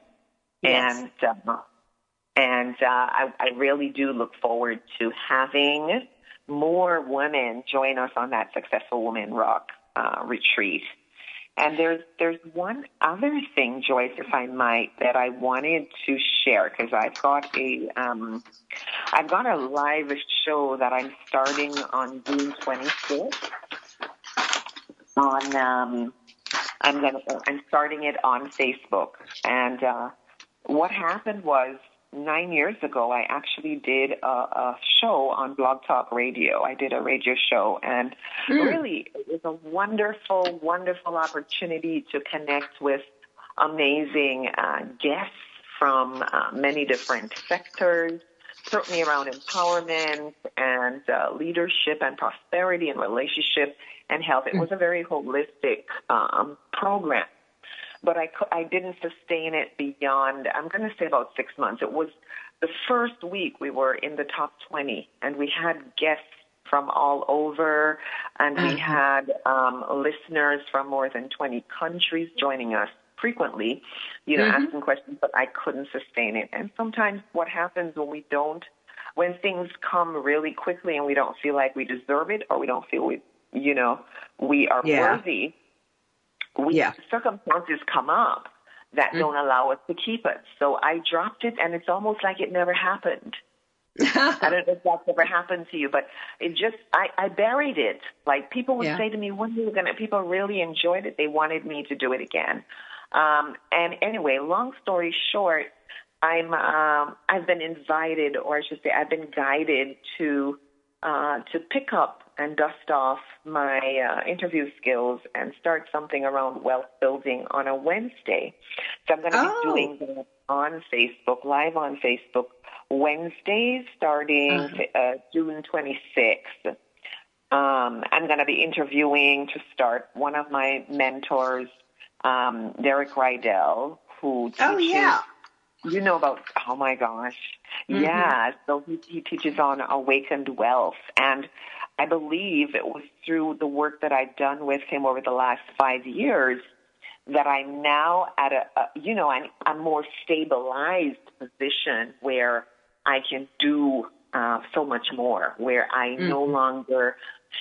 S1: yes.
S3: and uh, and uh, I, I really do look forward to having more women join us on that Successful Women Rock uh, retreat. And there's there's one other thing, Joyce, if I might, that I wanted to share because I've got a um, I've got a live show that I'm starting on June 26th. On um, I'm gonna I'm starting it on Facebook, and uh, what happened was nine years ago, I actually did a, a, show on Blog Talk Radio. I did a radio show, and mm. really, it was a wonderful, wonderful opportunity to connect with amazing uh, guests from uh, many different sectors, certainly around empowerment and uh, leadership and prosperity and relationship and health. It mm. was a very holistic um, program but I, I didn't sustain it beyond, I'm going to say about six months. It was the first week we were in the top 20 and we had guests from all over and we mm-hmm. had um, listeners from more than 20 countries joining us frequently, you know, mm-hmm. asking questions, but I couldn't sustain it. And sometimes what happens when we don't, when things come really quickly and we don't feel like we deserve it or we don't feel we, you know, we are yeah. worthy, we yeah. circumstances come up that mm don't allow us to keep it. So I dropped it, and it's almost like it never happened. I don't [LAUGHS] know if that's ever happened to you, but it just I, I buried it. Like people would yeah. say to me, "When are you gonna?" People really enjoyed it. They wanted me to do it again. Um, and anyway, long story short, I'm um, I've been invited, or I should say, I've been guided to uh, to pick up and dust off my uh, interview skills and start something around wealth building on a Wednesday. So I'm going to oh. be doing that on Facebook, live on Facebook, Wednesdays starting uh-huh. uh, June 26th. Um, I'm going to be interviewing to start one of my mentors, um, Derek Rydall, who teaches
S1: oh, yeah.
S3: You know about, oh my gosh. Mm-hmm. Yeah. So he, he teaches on awakened wealth. And I believe it was through the work that I've done with him over the last five years that I'm now at a, a you know, I'm, a more stabilized position where I can do uh, so much more, where I mm-hmm. no longer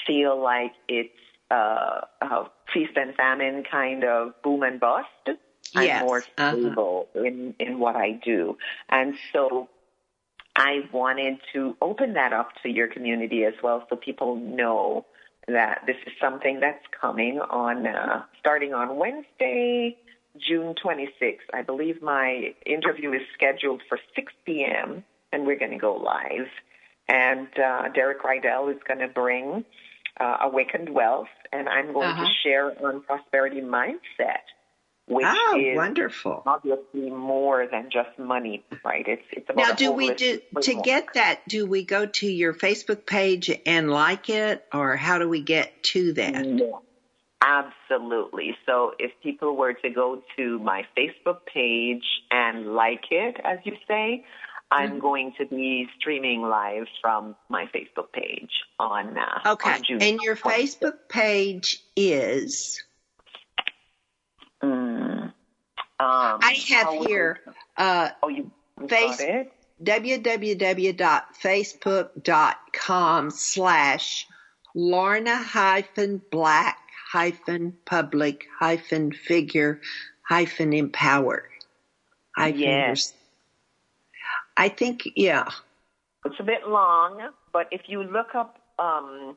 S3: feel like it's uh, a feast and famine kind of boom and bust. Yes. I'm more uh-huh. stable uh-huh. in, in what I do. And so I wanted to open that up to your community as well so people know that this is something that's coming on, uh, starting on Wednesday, June 26th. I believe my interview is scheduled for 6 p.m. and we're going to go live. And uh, Derek Rydall is going to bring uh, Awakened Wealth, and I'm going uh-huh. to share on prosperity mindset which
S1: oh,
S3: is
S1: wonderful.
S3: obviously more than just money, right? It's it's about
S1: now. Do we do to get that? Do we go to your Facebook page and like it, or how do we get to that?
S3: Yeah, absolutely. So if people were to go to my Facebook page and like it, as you say, I'm mm-hmm. going to be streaming live from my Facebook page on uh,
S1: okay.
S3: On June
S1: and your 26th. Facebook page is
S3: Mm. Um,
S1: I have here uh,
S3: oh, you, you face,
S1: www.facebook.com slash Lorna hyphen blake hyphen public hyphen figure hyphen empowered.
S3: Yes.
S1: I think, yeah.
S3: It's a bit long, but if you look up um,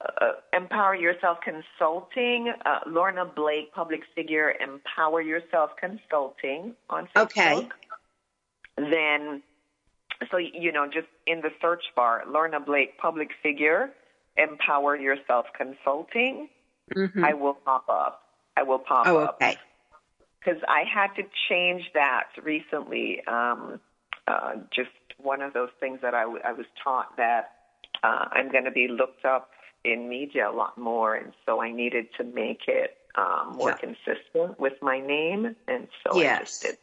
S3: uh, Empower Yourself Consulting, uh, Lorna Blake, public figure, Empower Yourself Consulting on Facebook.
S1: Okay.
S3: Then, so, you know, just in the search bar, Lorna Blake, public figure, Empower Yourself Consulting, mm-hmm. I will pop up. I will pop
S1: oh,
S3: up.
S1: okay.
S3: Because I had to change that recently. Um, uh, just one of those things that I, w- I was taught that uh, I'm going to be looked up in media a lot more, and so I needed to make it um, more yeah. consistent with my name, and so
S1: yes.
S3: I just did.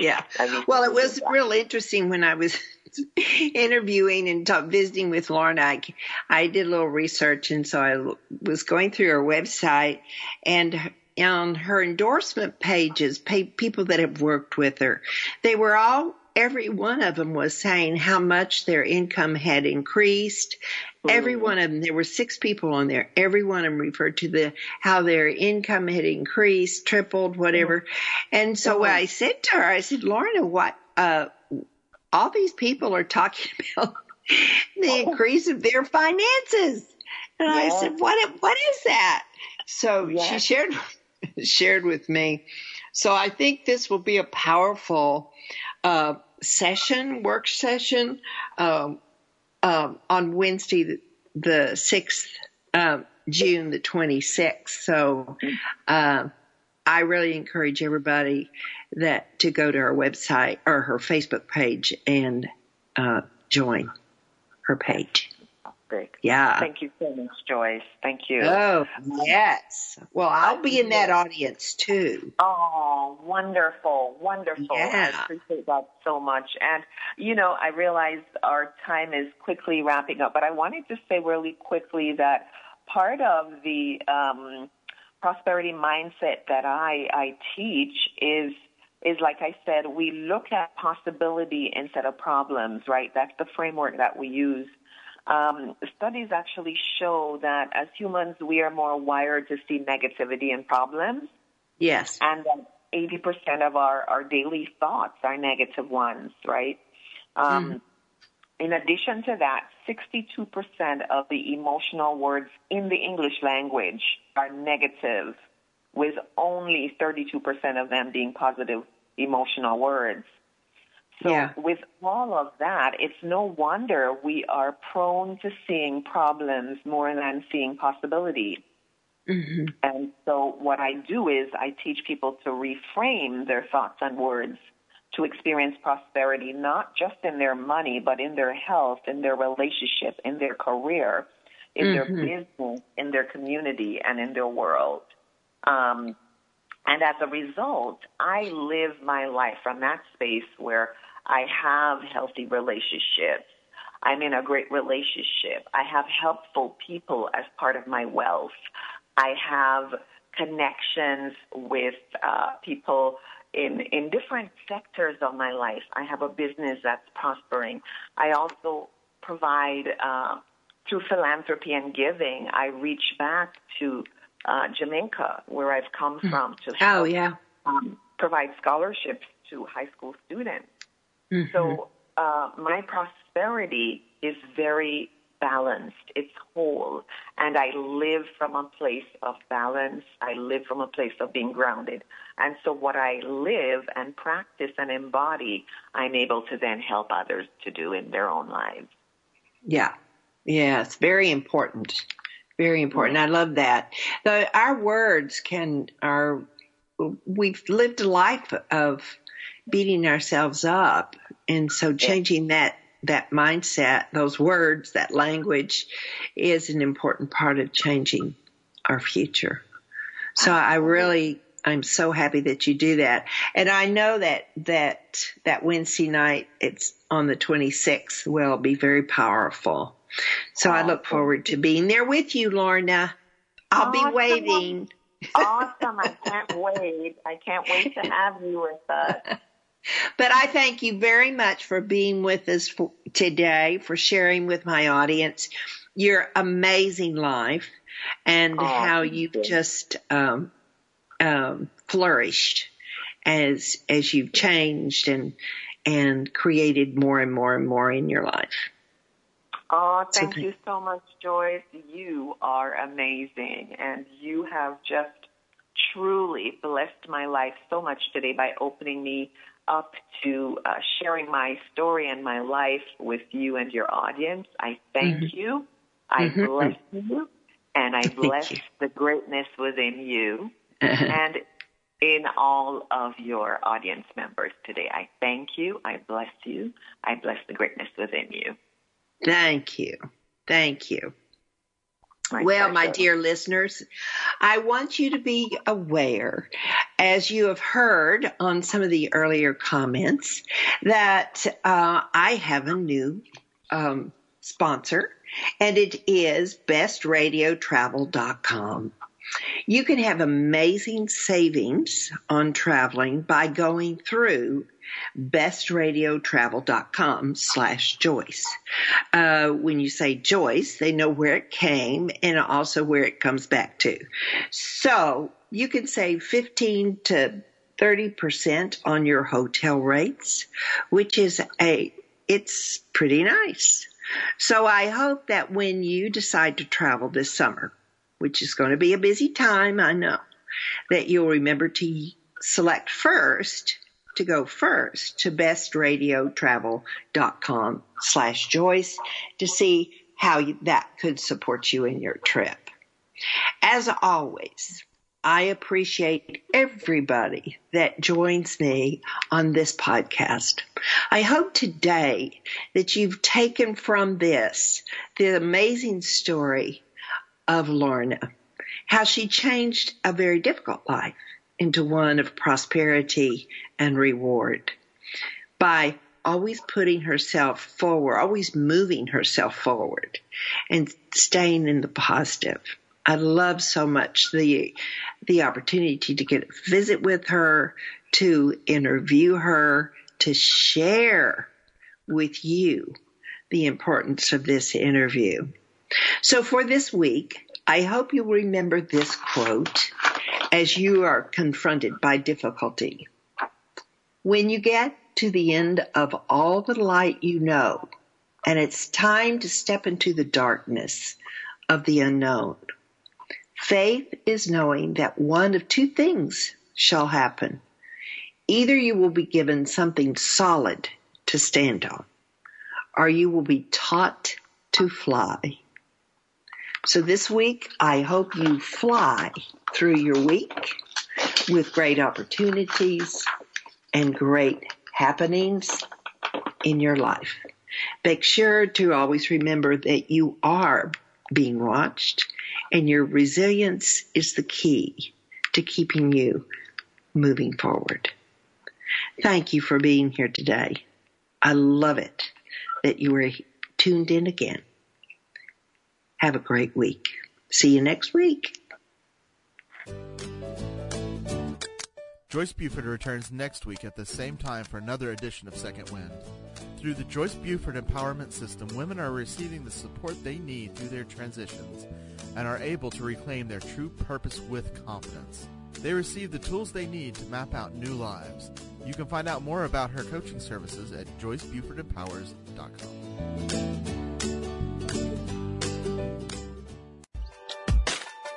S1: Yeah. Well, it was real interesting when I was [LAUGHS] interviewing and talk, visiting with Lorna. I, I did a little research, and so I was going through her website, and on her endorsement pages, pay, people that have worked with her, they were all every one of them was saying how much their income had increased. Mm. Every one of them, there were six people on there. Every one of them referred to the how their income had increased, tripled, whatever. Mm. And so mm. I said to her, I said, Lorna, what? Uh, all these people are talking [LAUGHS] about the oh. increase of their finances. And I said, what, what is that? So she shared, shared with me. So I think this will be a powerful, uh, session, work session, um, um, on Wednesday, the, the 6th, uh, June the 26th. So, uh, I really encourage everybody that to go to her website or her Facebook page and uh, join her page.
S3: Great.
S1: Yeah.
S3: Thank you so much, Joyce. Thank you.
S1: Oh, yes. Well, I'll be in that audience too.
S3: Oh, wonderful. Wonderful.
S1: Yeah.
S3: I appreciate that so much. And, you know, I realize our time is quickly wrapping up, but I wanted to say really quickly that part of the um, prosperity mindset that I, I teach is is like I said, we look at possibility instead of problems, right? That's the framework that we use. Um, studies actually show that as humans, we are more wired to see negativity and problems.
S1: Yes.
S3: And that 80% of our, our daily thoughts are negative ones, right? Um, mm. In addition to that, 62% of the emotional words in the English language are negative with only 32% of them being positive emotional words. So
S1: yeah.
S3: with all of that, it's no wonder we are prone to seeing problems more than seeing possibility.
S1: Mm-hmm.
S3: And so what I do is I teach people to reframe their thoughts and words to experience prosperity, not just in their money, but in their health, in their relationship, in their career, in mm-hmm. their business, in their community, and in their world. Um, and as a result, I live my life from that space where I have healthy relationships. I'm in a great relationship. I have helpful people as part of my wealth. I have connections with uh, people in in different sectors of my life. I have a business that's prospering. I also provide uh, through philanthropy and giving. I reach back to uh, Jamaica, where I've come hmm. from, to
S1: help, oh yeah
S3: um, provide scholarships to high school students.
S1: Mm-hmm.
S3: So uh, my prosperity is very balanced. It's whole. And I live from a place of balance. I live from a place of being grounded. And so what I live and practice and embody, I'm able to then help others to do in their own lives.
S1: Yeah. Yeah. It's very important. Very important. I love that. The, our words can are we've lived a life of beating ourselves up, and so changing that that mindset, those words, that language, is an important part of changing our future. So I really I'm so happy that you do that. And I know that that that Wednesday night it's on the 26th will be very powerful. So awesome. I look forward to being there with you, Lorna. I'll awesome. be waiting.
S3: awesome. I can't wait. I can't wait to have you with us. [LAUGHS]
S1: But I thank you very much for being with us for today, for sharing with my audience your amazing life and oh, how you've you. just um, um, flourished as as you've changed and and created more and more and more in your life.
S3: Oh, thank so, you so much, Joyce. You are amazing, and you have just truly blessed my life so much today by opening me up to uh, sharing my story and my life with you and your audience. I thank mm-hmm. you. I mm-hmm. bless you, and I bless the greatness within you [LAUGHS] and in all of your audience members today. I thank you. I bless you. I bless the greatness within you.
S1: Thank you. Thank you. My well, pleasure. my dear listeners, I want you to be aware, as you have heard on some of the earlier comments, that uh, I have a new um, sponsor, and it is bestradiotravel.com. You can have amazing savings on traveling by going through bestradiotravel.com slash Joyce. Uh, when you say Joyce, they know where it came and also where it comes back to. So you can save 15 to 30% on your hotel rates, which is a, it's pretty nice. So I hope that when you decide to travel this summer, which is going to be a busy time, I know, that you'll remember to select first to go first to bestradiotravel.com slash Joyce to see how that could support you in your trip. As always, I appreciate everybody that joins me on this podcast. I hope today that you've taken from this the amazing story of Lorna, how she changed a very difficult life into one of prosperity and reward by always putting herself forward, always moving herself forward and staying in the positive. I love so much the the opportunity to get a visit with her, to interview her, to share with you the importance of this interview. So for this week, I hope you remember this quote as you are confronted by difficulty. When you get to the end of all the light you know, and it's time to step into the darkness of the unknown, Faith is knowing that one of two things shall happen. Either you will be given something solid to stand on, or you will be taught to fly. So this week, I hope you fly through your week with great opportunities and great happenings in your life. Make sure to always remember that you are being watched and your resilience is the key to keeping you moving forward. Thank you for being here today. I love it that you were tuned in again. Have a great week. See you next week.
S2: Joyce Buford returns next week at the same time for another edition of Second Wind. Through the Joyce Buford Empowerment System, women are receiving the support they need through their transitions and are able to reclaim their true purpose with confidence. They receive the tools they need to map out new lives. You can find out more about her coaching services at joycebufordempowers.com.